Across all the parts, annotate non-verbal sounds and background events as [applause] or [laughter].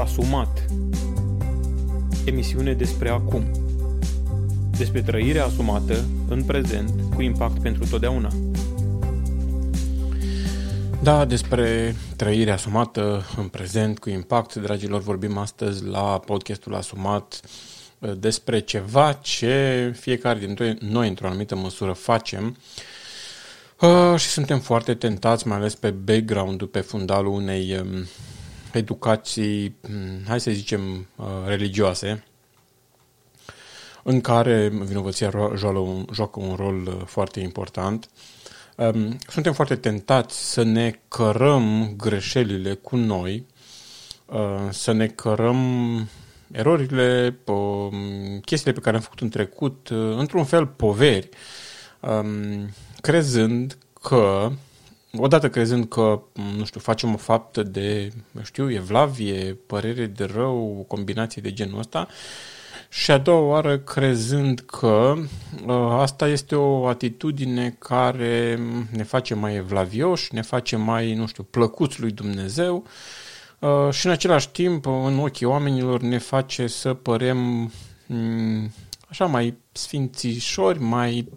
Asumat. Emisiune despre acum. Despre trăirea asumată în prezent cu impact pentru totdeauna. Da, despre trăirea asumată în prezent cu impact, dragilor, vorbim astăzi la podcastul Asumat despre ceva ce fiecare dintre noi într-o anumită măsură facem. Uh, și suntem foarte tentați, mai ales pe background-ul, pe fundalul unei um, educații, mm, hai să zicem, uh, religioase, în care vinovăția joacă un, joacă un rol uh, foarte important. Um, suntem foarte tentați să ne cărăm greșelile cu noi, uh, să ne cărăm erorile, chestiile pe care le-am făcut în trecut, într-un fel poveri, um, crezând că odată crezând că, nu știu, facem o faptă de, nu știu, evlavie, părere de rău, o combinație de genul ăsta, și a doua oară crezând că uh, asta este o atitudine care ne face mai evlavioși, ne face mai, nu știu, plăcuți lui Dumnezeu uh, și în același timp, în ochii oamenilor, ne face să părem mm, așa mai sfințișori, mai...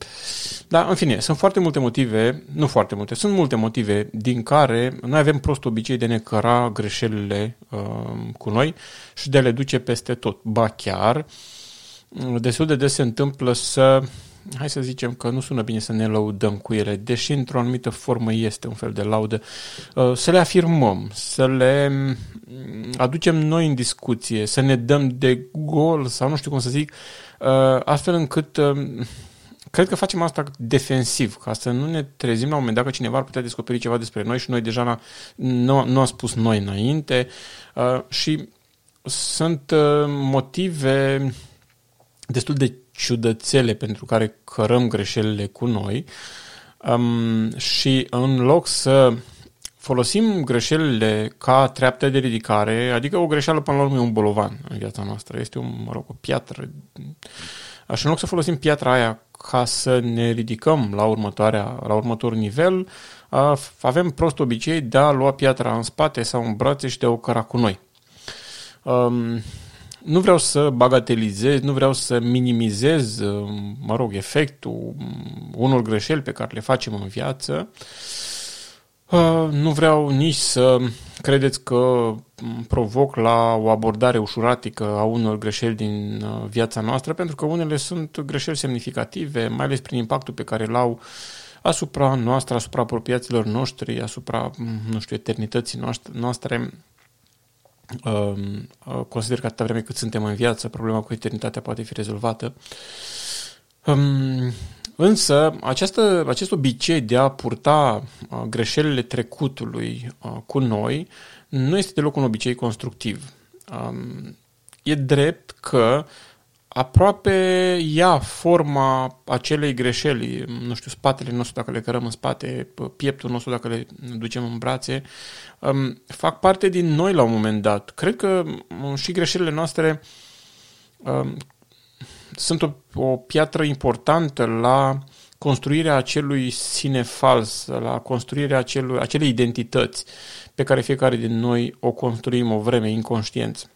Da, în fine, sunt foarte multe motive, nu foarte multe, sunt multe motive din care noi avem prost obicei de ne căra greșelile uh, cu noi și de le duce peste tot. Ba chiar, destul de des se întâmplă să hai să zicem că nu sună bine să ne lăudăm cu ele, deși într-o anumită formă este un fel de laudă, uh, să le afirmăm, să le mm, aducem noi în discuție, să ne dăm de gol sau nu știu cum să zic, uh, astfel încât uh, cred că facem asta defensiv, ca să nu ne trezim la un moment dat că cineva ar putea descoperi ceva despre noi și noi deja nu, nu am spus noi înainte. Și sunt motive destul de ciudățele pentru care cărăm greșelile cu noi um, și în loc să folosim greșelile ca treaptă de ridicare, adică o greșeală până la urmă e un bolovan în viața noastră, este un, mă rog, o piatră. Așa, în loc să folosim piatra aia ca să ne ridicăm la, următoarea, la următorul nivel, avem prost obicei de a lua piatra în spate sau în brațe și de a o căra cu noi. Um, nu vreau să bagatelizez, nu vreau să minimizez, uh, mă rog, efectul unor greșeli pe care le facem în viață. Uh, nu vreau nici să credeți că provoc la o abordare ușuratică a unor greșeli din uh, viața noastră, pentru că unele sunt greșeli semnificative, mai ales prin impactul pe care îl au asupra noastră, asupra apropiaților noștri, asupra, nu știu, eternității noastre Um, uh, consider că atâta vreme cât suntem în viață, problema cu eternitatea poate fi rezolvată. Um, însă, această, acest obicei de a purta uh, greșelile trecutului uh, cu noi nu este deloc un obicei constructiv. Um, e drept că aproape ia forma acelei greșeli, nu știu, spatele nostru dacă le cărăm în spate, pieptul nostru dacă le ducem în brațe, um, fac parte din noi la un moment dat. Cred că um, și greșelile noastre um, sunt o, o piatră importantă la construirea acelui sine fals, la construirea acelui, acelei identități pe care fiecare din noi o construim o vreme inconștient.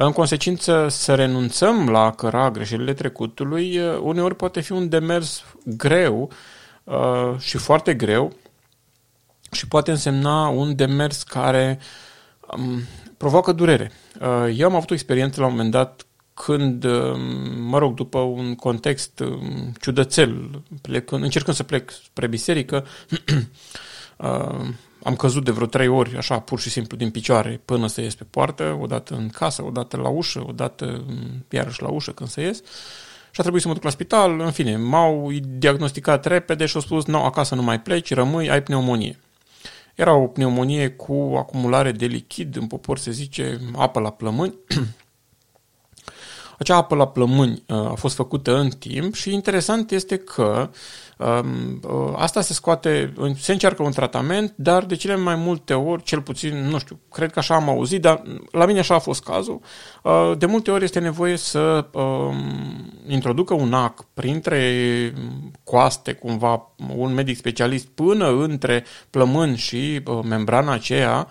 În consecință, să renunțăm la a căra greșelile trecutului uh, uneori poate fi un demers greu uh, și foarte greu și poate însemna un demers care um, provoacă durere. Uh, eu am avut o experiență la un moment dat când, mă rog, după un context um, ciudățel, plecând, încercând să plec spre biserică, [clears throat] Am căzut de vreo trei ori, așa, pur și simplu din picioare, până să ies pe poartă, odată în casă, odată la ușă, odată iarăși la ușă când să ies. Și a trebuit să mă duc la spital, în fine, m-au diagnosticat repede și au spus, nu, acasă nu mai pleci, rămâi, ai pneumonie. Era o pneumonie cu acumulare de lichid, în popor se zice apă la plămâni. Acea apă la plămâni uh, a fost făcută în timp și interesant este că Um, uh, asta se scoate, se încearcă un tratament, dar de cele mai multe ori, cel puțin, nu știu, cred că așa am auzit, dar la mine așa a fost cazul, uh, de multe ori este nevoie să um, introducă un ac printre coaste, cumva, un medic specialist până între plămân și uh, membrana aceea,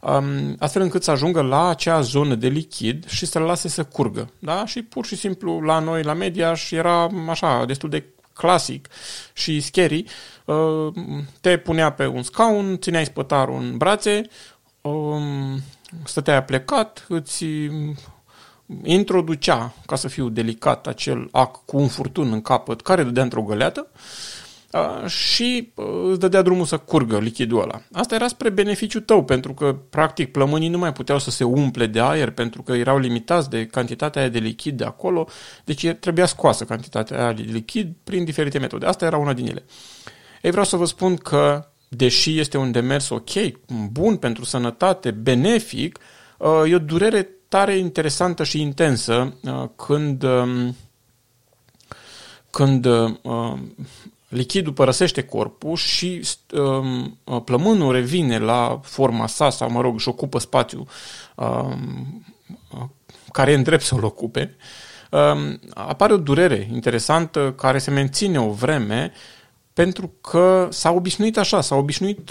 um, astfel încât să ajungă la acea zonă de lichid și să-l lase să curgă. Da? Și pur și simplu la noi, la media, și era așa, destul de clasic și scary, uh, te punea pe un scaun, țineai spătarul în brațe, um, stăteai plecat, îți introducea, ca să fiu delicat, acel ac cu un furtun în capăt care dădea într-o găleată și îți dădea drumul să curgă lichidul ăla. Asta era spre beneficiu tău, pentru că, practic, plămânii nu mai puteau să se umple de aer, pentru că erau limitați de cantitatea aia de lichid de acolo, deci trebuia scoasă cantitatea aia de lichid prin diferite metode. Asta era una din ele. Ei, vreau să vă spun că, deși este un demers ok, bun pentru sănătate, benefic, e o durere tare interesantă și intensă când când lichidul părăsește corpul și um, plămânul revine la forma sa sau, mă rog, își ocupă spațiul um, care e îndrept să-l ocupe, um, apare o durere interesantă care se menține o vreme pentru că s-a obișnuit așa, s-a obișnuit,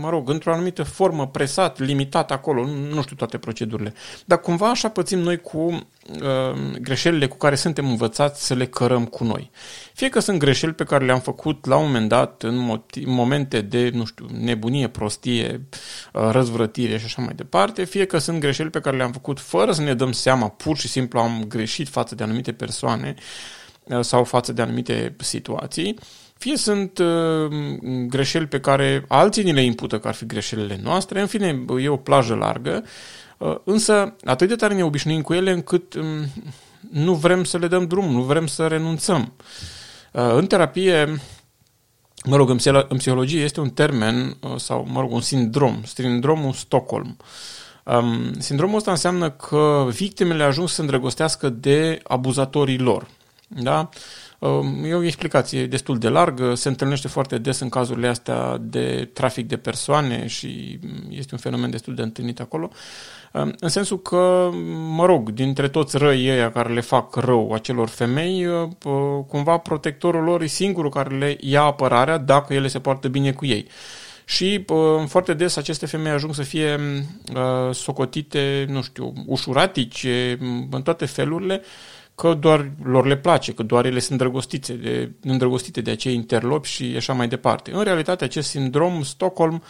mă rog, într-o anumită formă, presat, limitat acolo, nu știu toate procedurile. Dar cumva așa pățim noi cu uh, greșelile cu care suntem învățați să le cărăm cu noi. Fie că sunt greșeli pe care le-am făcut la un moment dat în motiv, momente de, nu știu, nebunie, prostie, uh, răzvrătire și așa mai departe, fie că sunt greșeli pe care le-am făcut fără să ne dăm seama, pur și simplu am greșit față de anumite persoane uh, sau față de anumite situații, fie sunt uh, greșeli pe care alții ni le impută că ar fi greșelile noastre, în fine, e o plajă largă, uh, însă atât de tare ne obișnuim cu ele încât um, nu vrem să le dăm drum, nu vrem să renunțăm. Uh, în terapie, mă rog, în psihologie este un termen uh, sau, mă rog, un sindrom, sindromul Stockholm. Um, sindromul ăsta înseamnă că victimele ajung să se îndrăgostească de abuzatorii lor. Da? Um, e o explicație destul de largă, se întâlnește foarte des în cazurile astea de trafic de persoane și este un fenomen destul de întâlnit acolo, um, în sensul că, mă rog, dintre toți răii ăia care le fac rău acelor femei, uh, cumva protectorul lor e singurul care le ia apărarea dacă ele se poartă bine cu ei. Și uh, foarte des aceste femei ajung să fie uh, socotite, nu știu, ușuratice în toate felurile, că doar lor le place, că doar ele sunt îndrăgostite de, îndrăgostite de acei interlopi și așa mai departe. În realitate, acest sindrom Stockholm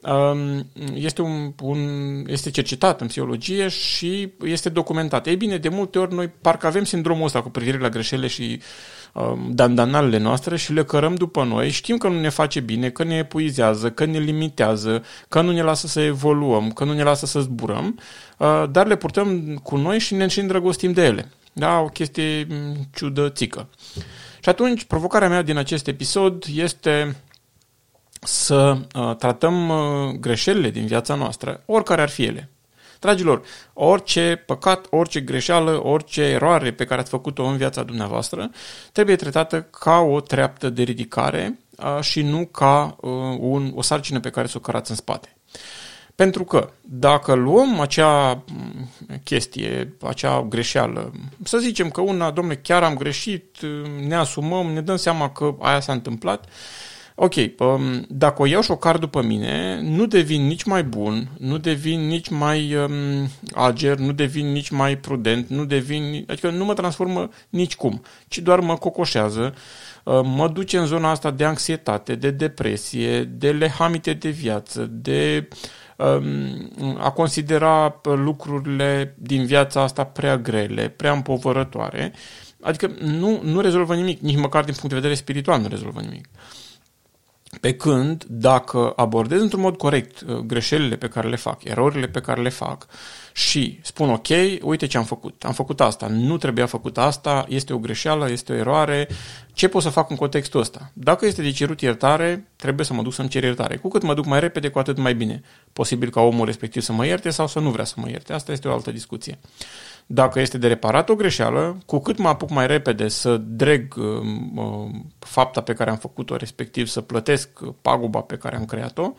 um, este, un, un, este cercetat în psihologie și este documentat. Ei bine, de multe ori noi parcă avem sindromul ăsta cu privire la greșelile și um, dandanalele noastre și le cărăm după noi. Știm că nu ne face bine, că ne epuizează, că ne limitează, că nu ne lasă să evoluăm, că nu ne lasă să zburăm, uh, dar le purtăm cu noi și ne și îndrăgostim de ele. Da, o chestie mm, ciudățică. Și atunci, provocarea mea din acest episod este să uh, tratăm uh, greșelile din viața noastră, oricare ar fi ele. Dragilor, orice păcat, orice greșeală, orice eroare pe care ați făcut-o în viața dumneavoastră trebuie tratată ca o treaptă de ridicare uh, și nu ca uh, un, o sarcină pe care să o cărați în spate. Pentru că dacă luăm acea chestie, acea greșeală, să zicem că una, domnule, chiar am greșit, ne asumăm, ne dăm seama că aia s-a întâmplat, ok, um, dacă o iau și o car după mine, nu devin nici mai bun, nu devin nici mai um, ager, nu devin nici mai prudent, nu devin, adică nu mă transformă nici cum, ci doar mă cocoșează, uh, mă duce în zona asta de anxietate, de depresie, de lehamite de viață, de uh, a considera lucrurile din viața asta prea grele, prea împovărătoare. Adică nu, nu rezolvă nimic, nici măcar din punct de vedere spiritual nu rezolvă nimic. Pe când, dacă abordez într-un mod corect uh, greșelile pe care le fac, erorile pe care le fac și spun ok, uite ce am făcut, am făcut asta, nu trebuia făcut asta, este o greșeală, este o eroare, ce pot să fac în contextul ăsta? Dacă este de cerut iertare, trebuie să mă duc să-mi cer iertare. Cu cât mă duc mai repede, cu atât mai bine. Posibil ca omul respectiv să mă ierte sau să nu vrea să mă ierte. Asta este o altă discuție. Dacă este de reparat o greșeală, cu cât mă apuc mai repede să dreg uh, fapta pe care am făcut-o, respectiv să plătesc paguba pe care am creat-o,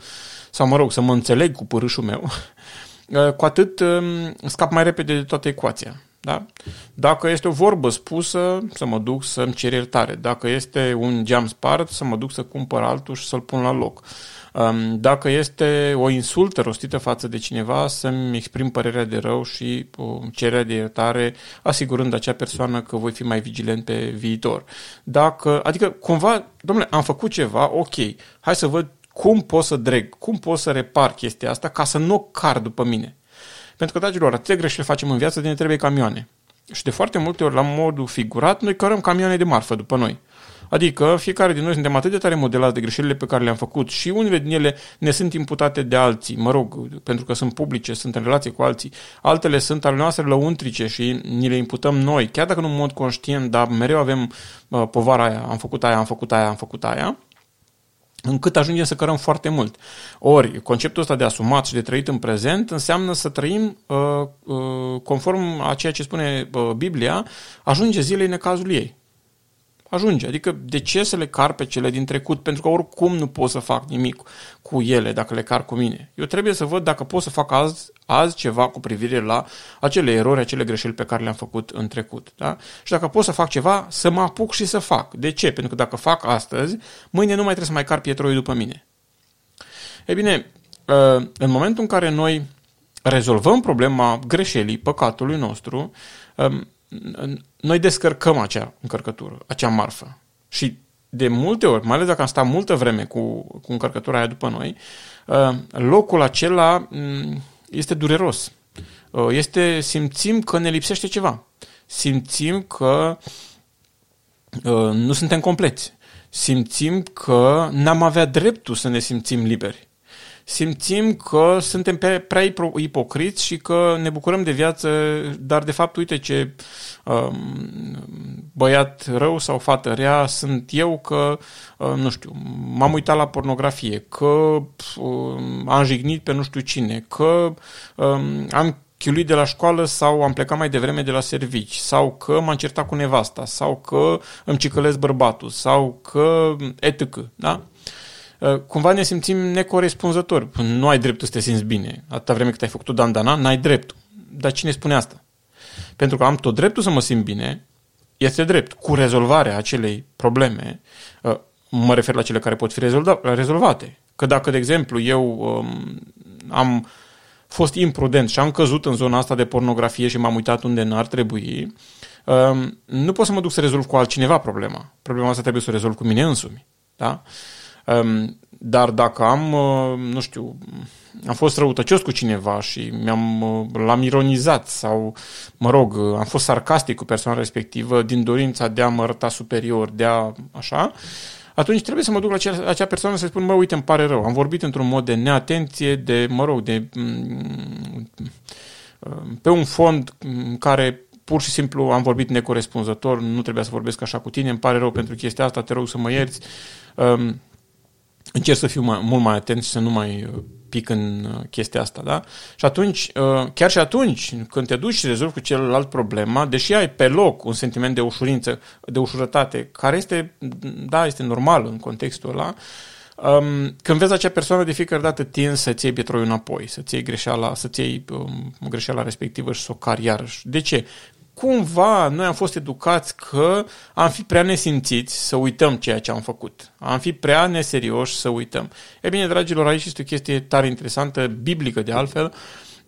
sau mă rog, să mă înțeleg cu părâșul meu, [laughs] uh, cu atât uh, scap mai repede de toată ecuația. Da? Dacă este o vorbă spusă, să mă duc să-mi cer iertare. Dacă este un geam spart, să mă duc să cumpăr altul și să-l pun la loc. Um, dacă este o insultă rostită față de cineva, să-mi exprim părerea de rău și cererea de iertare, asigurând acea persoană că voi fi mai vigilent pe viitor. Dacă, adică, cumva, domnule, am făcut ceva, ok, hai să văd cum pot să dreg, cum pot să repar chestia asta ca să nu car după mine. Pentru că, dragilor, atâtea greșeli facem în viață de ne trebuie camioane. Și de foarte multe ori, la modul figurat, noi cărăm camioane de marfă după noi. Adică fiecare din noi suntem atât de tare modelați de greșelile pe care le-am făcut și unele din ele ne sunt imputate de alții, mă rog, pentru că sunt publice, sunt în relație cu alții. Altele sunt ale noastre lăuntrice și ni le imputăm noi, chiar dacă nu în mod conștient, dar mereu avem uh, povara aia, am făcut aia, am făcut aia, am făcut aia încât ajungem să cărăm foarte mult. Ori, conceptul ăsta de asumat și de trăit în prezent înseamnă să trăim uh, uh, conform a ceea ce spune uh, Biblia, ajunge zilei necazul ei ajunge. Adică de ce să le car pe cele din trecut? Pentru că oricum nu pot să fac nimic cu ele dacă le car cu mine. Eu trebuie să văd dacă pot să fac azi, azi ceva cu privire la acele erori, acele greșeli pe care le-am făcut în trecut. Da? Și dacă pot să fac ceva, să mă apuc și să fac. De ce? Pentru că dacă fac astăzi, mâine nu mai trebuie să mai car pietroi după mine. Ei bine, ă, în momentul în care noi rezolvăm problema greșelii, păcatului nostru, ă, noi descărcăm acea încărcătură, acea marfă. Și de multe ori, mai ales dacă am stat multă vreme cu, cu încărcătura aia după noi, uh, locul acela mm, este dureros. Uh, este, simțim că ne lipsește ceva. Simțim că uh, nu suntem compleți. Simțim că n-am avea dreptul să ne simțim liberi simțim că suntem prea ipocriți și că ne bucurăm de viață, dar de fapt uite ce um, băiat rău sau fată rea sunt eu că, uh, nu știu, m-am uitat la pornografie, că um, am jignit pe nu știu cine, că um, am chiulit de la școală sau am plecat mai devreme de la servici, sau că m-am certat cu nevasta, sau că îmi cicălesc bărbatul, sau că etc. Da? Uh, cumva ne simțim necorespunzători. Nu ai dreptul să te simți bine. Atâta vreme cât ai făcut-o dandana, n-ai dreptul. Dar cine spune asta? Pentru că am tot dreptul să mă simt bine, este drept. Cu rezolvarea acelei probleme, uh, mă refer la cele care pot fi rezolvate. Că dacă, de exemplu, eu um, am fost imprudent și am căzut în zona asta de pornografie și m-am uitat unde n-ar trebui, um, nu pot să mă duc să rezolv cu altcineva problema. Problema asta trebuie să o rezolv cu mine însumi. Da? Um, dar dacă am, uh, nu știu, am fost răutăcios cu cineva și mi-am, uh, l-am ironizat sau, mă rog, uh, am fost sarcastic cu persoana respectivă din dorința de a mă arăta superior, de a, așa, atunci trebuie să mă duc la acea, acea persoană să spun, mă, uite, îmi pare rău, am vorbit într-un mod de neatenție, de, mă rog, de, mm, pe un fond în care pur și simplu am vorbit necorespunzător, nu trebuia să vorbesc așa cu tine, îmi pare rău pentru chestia asta, te rog să mă ierți. Um, încerc să fiu mai, mult mai atent și să nu mai uh, pic în uh, chestia asta, da? Și atunci, uh, chiar și atunci, când te duci și rezolvi cu celălalt problema, deși ai pe loc un sentiment de ușurință, de ușurătate, care este, da, este normal în contextul ăla, um, când vezi acea persoană, de fiecare dată tinzi să-ți iei pietroiul înapoi, să-ți iei greșeala, să-ți iei um, greșeala respectivă și să o cari iarăși. De ce? Cumva noi am fost educați că am fi prea nesimțiți să uităm ceea ce am făcut. Am fi prea neserioși să uităm. E bine, dragilor, aici este o chestie tare interesantă, biblică de altfel,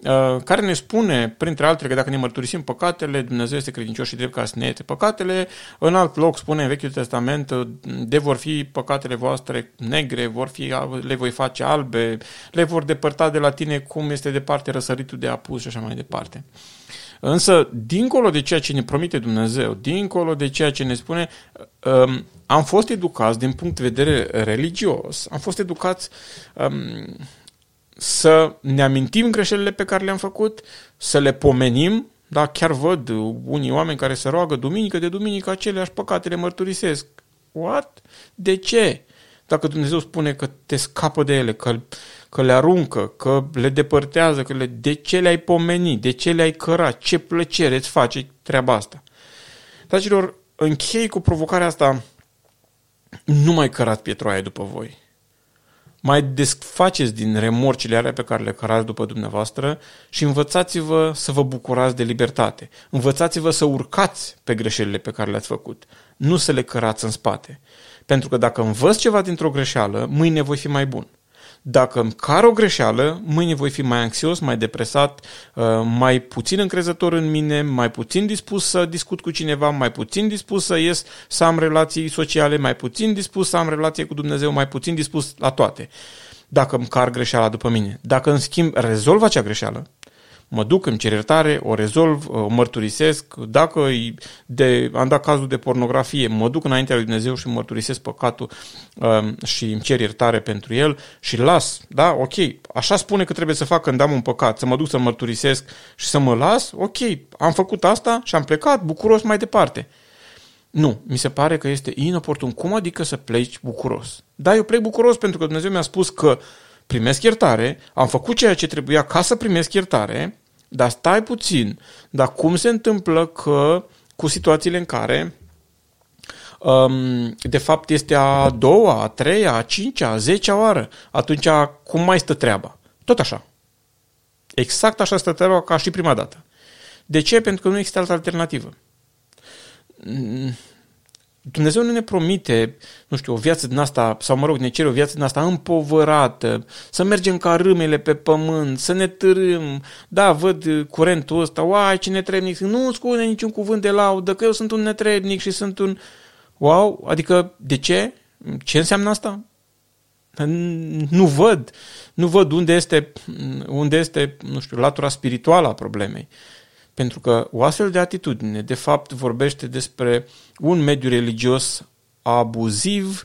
uh, care ne spune, printre altele, că dacă ne mărturisim păcatele, Dumnezeu este credincios și drept ca să ne ierte păcatele. În alt loc spune în Vechiul Testament, uh, de vor fi păcatele voastre negre, vor fi, le voi face albe, le vor depărta de la tine cum este departe răsăritul de apus și așa mai departe. Însă, dincolo de ceea ce ne promite Dumnezeu, dincolo de ceea ce ne spune, um, am fost educați din punct de vedere religios, am fost educați um, să ne amintim greșelile pe care le-am făcut, să le pomenim, da, chiar văd unii oameni care se roagă duminică de duminică aceleași păcate le mărturisesc. What? De ce? Dacă Dumnezeu spune că te scapă de ele, că, că le aruncă, că le depărtează, că le, de ce le-ai pomeni, de ce le-ai căra, ce plăcere îți face treaba asta. Dragilor, închei cu provocarea asta, nu mai cărați pietroaie după voi. Mai desfaceți din remorcile alea pe care le cărați după dumneavoastră și învățați-vă să vă bucurați de libertate. Învățați-vă să urcați pe greșelile pe care le-ați făcut, nu să le cărați în spate. Pentru că dacă învăț ceva dintr-o greșeală, mâine voi fi mai bun. Dacă îmi car o greșeală, mâine voi fi mai anxios, mai depresat, uh, mai puțin încrezător în mine, mai puțin dispus să discut cu cineva, mai puțin dispus să ies, să am relații sociale, mai puțin dispus să am relație cu Dumnezeu, mai puțin dispus la toate. Dacă îmi car greșeala după mine. Dacă, în schimb, rezolv acea greșeală, mă duc, îmi cer iertare, o rezolv, o mărturisesc. Dacă de, am dat cazul de pornografie, mă duc înaintea lui Dumnezeu și mărturisesc păcatul um, și îmi cer iertare pentru el și las. Da, ok, așa spune că trebuie să fac când am un păcat, să mă duc să mărturisesc și să mă las. Ok, am făcut asta și am plecat bucuros mai departe. Nu, mi se pare că este inoportun. Cum adică să pleci bucuros? Da, eu plec bucuros pentru că Dumnezeu mi-a spus că primesc iertare, am făcut ceea ce trebuia ca să primesc iertare dar stai puțin, dar cum se întâmplă că cu situațiile în care um, de fapt este a doua, a treia, a cincea, a zecea oară, atunci cum mai stă treaba? Tot așa. Exact așa stă treaba ca și prima dată. De ce? Pentru că nu există altă alternativă. Dumnezeu nu ne promite, nu știu, o viață din asta, sau mă rog, ne cere o viață din asta împovărată, să mergem ca râmele pe pământ, să ne târâm. Da, văd curentul ăsta, uai, ce netrebnic, nu spune niciun cuvânt de laudă, că eu sunt un netrebnic și sunt un... Wow, adică, de ce? Ce înseamnă asta? Nu văd, nu văd unde este, unde este, nu știu, latura spirituală a problemei. Pentru că o astfel de atitudine, de fapt, vorbește despre un mediu religios abuziv,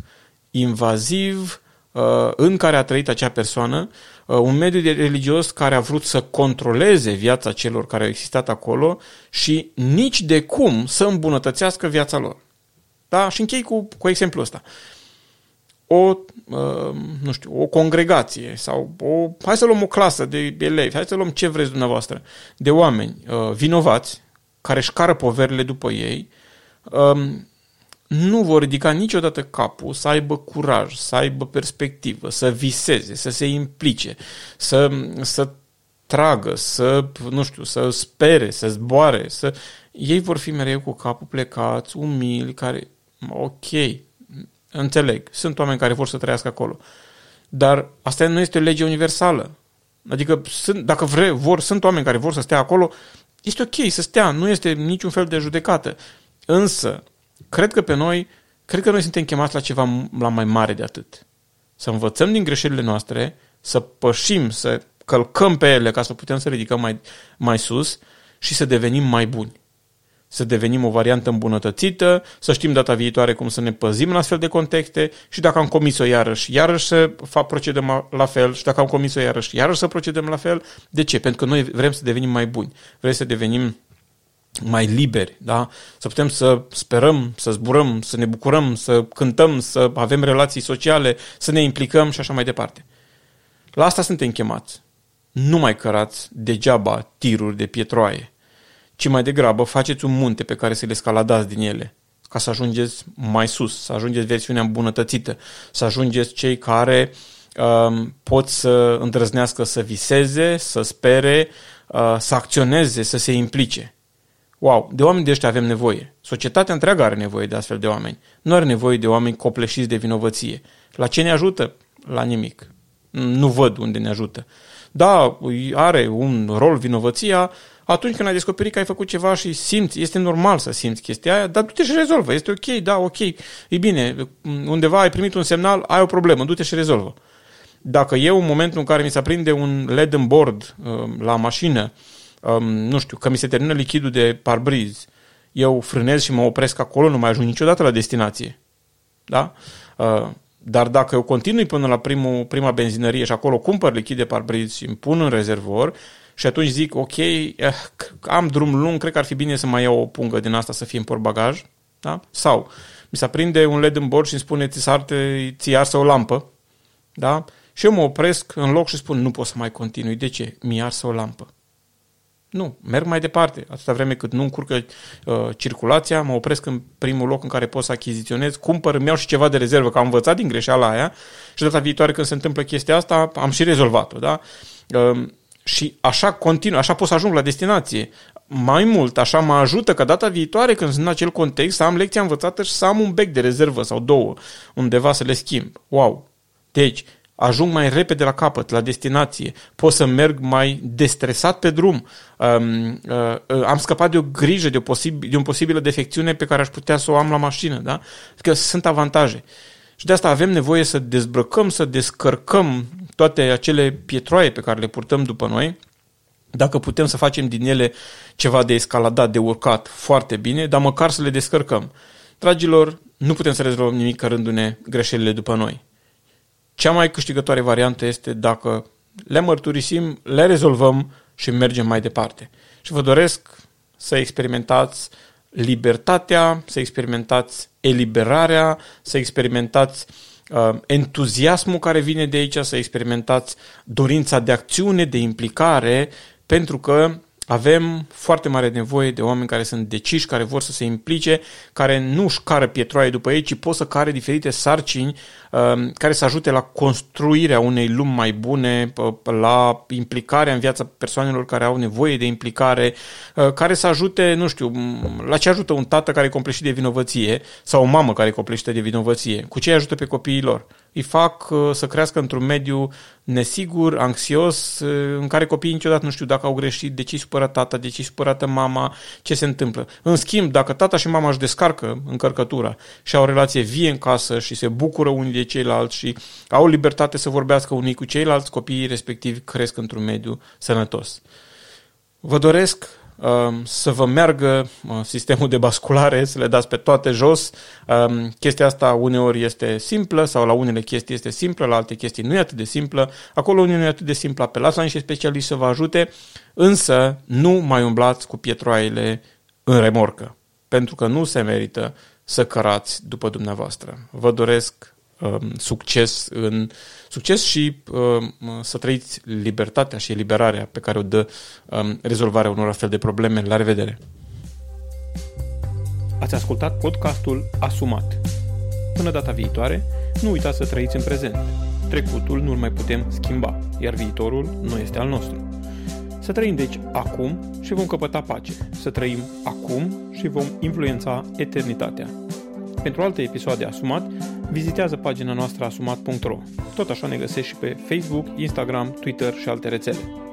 invaziv, uh, în care a trăit acea persoană, uh, un mediu religios care a vrut să controleze viața celor care au existat acolo și nici de cum să îmbunătățească viața lor. Da? Și închei cu, cu exemplul ăsta. O, uh, nu știu, o congregație sau o, hai să luăm o clasă de elevi, hai să luăm ce vreți dumneavoastră, de oameni vinovați, care își cară poverile după ei, um, nu vor ridica niciodată capul, să aibă curaj, să aibă perspectivă, să viseze, să se implice, să, să tragă, să, nu știu, să spere, să zboare, să... Ei vor fi mereu cu capul plecați, umili, care, ok, înțeleg, sunt oameni care vor să trăiască acolo. Dar asta nu este o lege universală. Adică, sunt, dacă vre, vor, sunt oameni care vor să stea acolo, este ok să stea, nu este niciun fel de judecată. Însă, cred că pe noi, cred că noi suntem chemați la ceva la mai mare de atât. Să învățăm din greșelile noastre, să pășim, să călcăm pe ele ca să putem să ridicăm mai, mai sus și să devenim mai buni. Să devenim o variantă îmbunătățită, să știm data viitoare cum să ne păzim în astfel de contexte și dacă am comis-o iarăși, iarăși să procedăm la fel și dacă am comis-o iarăși, iarăși să procedăm la fel. De ce? Pentru că noi vrem să devenim mai buni. Vrem să devenim mai liberi, da? Să putem să sperăm, să zburăm, să ne bucurăm, să cântăm, să avem relații sociale, să ne implicăm și așa mai departe. La asta suntem chemați. Nu mai cărați degeaba tiruri de pietroaie, ci mai degrabă faceți un munte pe care să le scaladați din ele, ca să ajungeți mai sus, să ajungeți versiunea îmbunătățită, să ajungeți cei care um, pot să îndrăznească să viseze, să spere, uh, să acționeze, să se implice. Wow, de oameni de ăștia avem nevoie. Societatea întreagă are nevoie de astfel de oameni. Nu are nevoie de oameni copleșiți de vinovăție. La ce ne ajută? La nimic. Nu văd unde ne ajută. Da, are un rol vinovăția atunci când ai descoperit că ai făcut ceva și simți, este normal să simți chestia aia, dar du-te și rezolvă. Este ok, da, ok. E bine, undeva ai primit un semnal, ai o problemă, du-te și rezolvă. Dacă eu, în momentul în care mi se aprinde un LED în bord uh, la mașină, um, nu știu, că mi se termină lichidul de parbriz, eu frânez și mă opresc acolo, nu mai ajung niciodată la destinație. Da? Uh, dar dacă eu continui până la primul, prima benzinărie și acolo cumpăr lichid de parbriz și îmi pun în rezervor și atunci zic, ok, eh, am drum lung, cred că ar fi bine să mai iau o pungă din asta să fie în portbagaj, Da? Sau mi se aprinde un LED în bord și îmi spune ți arte, ți arsă o lampă. Da? Și eu mă opresc în loc și spun nu pot să mai continui. De ce? Mi arsă o lampă. Nu, merg mai departe. Atâta vreme cât nu încurcă uh, circulația, mă opresc în primul loc în care pot să achiziționez, cumpăr, îmi iau și ceva de rezervă, că am învățat din greșeala aia și data viitoare când se întâmplă chestia asta, am și rezolvat-o, da? Uh, și așa continuu, așa pot să ajung la destinație. Mai mult, așa mă ajută că data viitoare, când sunt în acel context, să am lecția învățată și să am un bec de rezervă sau două undeva să le schimb. Wow! Deci, ajung mai repede la capăt, la destinație, pot să merg mai destresat pe drum, um, uh, uh, am scăpat de o grijă, de, o posibil, de o posibilă defecțiune pe care aș putea să o am la mașină, da? Că sunt avantaje. Și de asta avem nevoie să dezbrăcăm, să descărcăm toate acele pietroaie pe care le purtăm după noi, dacă putem să facem din ele ceva de escaladat, de urcat, foarte bine, dar măcar să le descărcăm. Dragilor, nu putem să rezolvăm nimic cărându-ne greșelile după noi. Cea mai câștigătoare variantă este dacă le mărturisim, le rezolvăm și mergem mai departe. Și vă doresc să experimentați libertatea, să experimentați eliberarea, să experimentați uh, entuziasmul care vine de aici, să experimentați dorința de acțiune, de implicare, pentru că avem foarte mare nevoie de oameni care sunt deciși, care vor să se implice, care nu își cară pietroaie după ei, ci pot să care diferite sarcini Um, care să ajute la construirea unei lumi mai bune, la implicarea în viața persoanelor care au nevoie de implicare, uh, care să ajute, nu știu, la ce ajută un tată care e compleșit de vinovăție sau o mamă care e compleșită de vinovăție, cu ce îi ajută pe copiii lor. Îi fac uh, să crească într-un mediu nesigur, anxios, uh, în care copiii niciodată nu știu dacă au greșit, de ce îi supără tata, de ce îi supărată mama, ce se întâmplă. În schimb, dacă tata și mama își descarcă încărcătura și au o relație vie în casă și se bucură unii de ceilalți și au libertate să vorbească unii cu ceilalți, copiii respectivi cresc într-un mediu sănătos. Vă doresc uh, să vă meargă uh, sistemul de basculare, să le dați pe toate jos. Uh, chestia asta uneori este simplă sau la unele chestii este simplă, la alte chestii nu e atât de simplă. Acolo unde nu e atât de simplă, apelați la niște specialiști să vă ajute, însă nu mai umblați cu pietroaiele în remorcă, pentru că nu se merită să cărați după dumneavoastră. Vă doresc Um, succes în succes și um, să trăiți libertatea și eliberarea pe care o dă um, rezolvarea unor astfel de probleme. La revedere! Ați ascultat podcastul Asumat. Până data viitoare, nu uitați să trăiți în prezent. Trecutul nu-l mai putem schimba, iar viitorul nu este al nostru. Să trăim deci acum și vom căpăta pace. Să trăim acum și vom influența eternitatea. Pentru alte episoade Asumat, vizitează pagina noastră asumat.ro. Tot așa ne găsești și pe Facebook, Instagram, Twitter și alte rețele.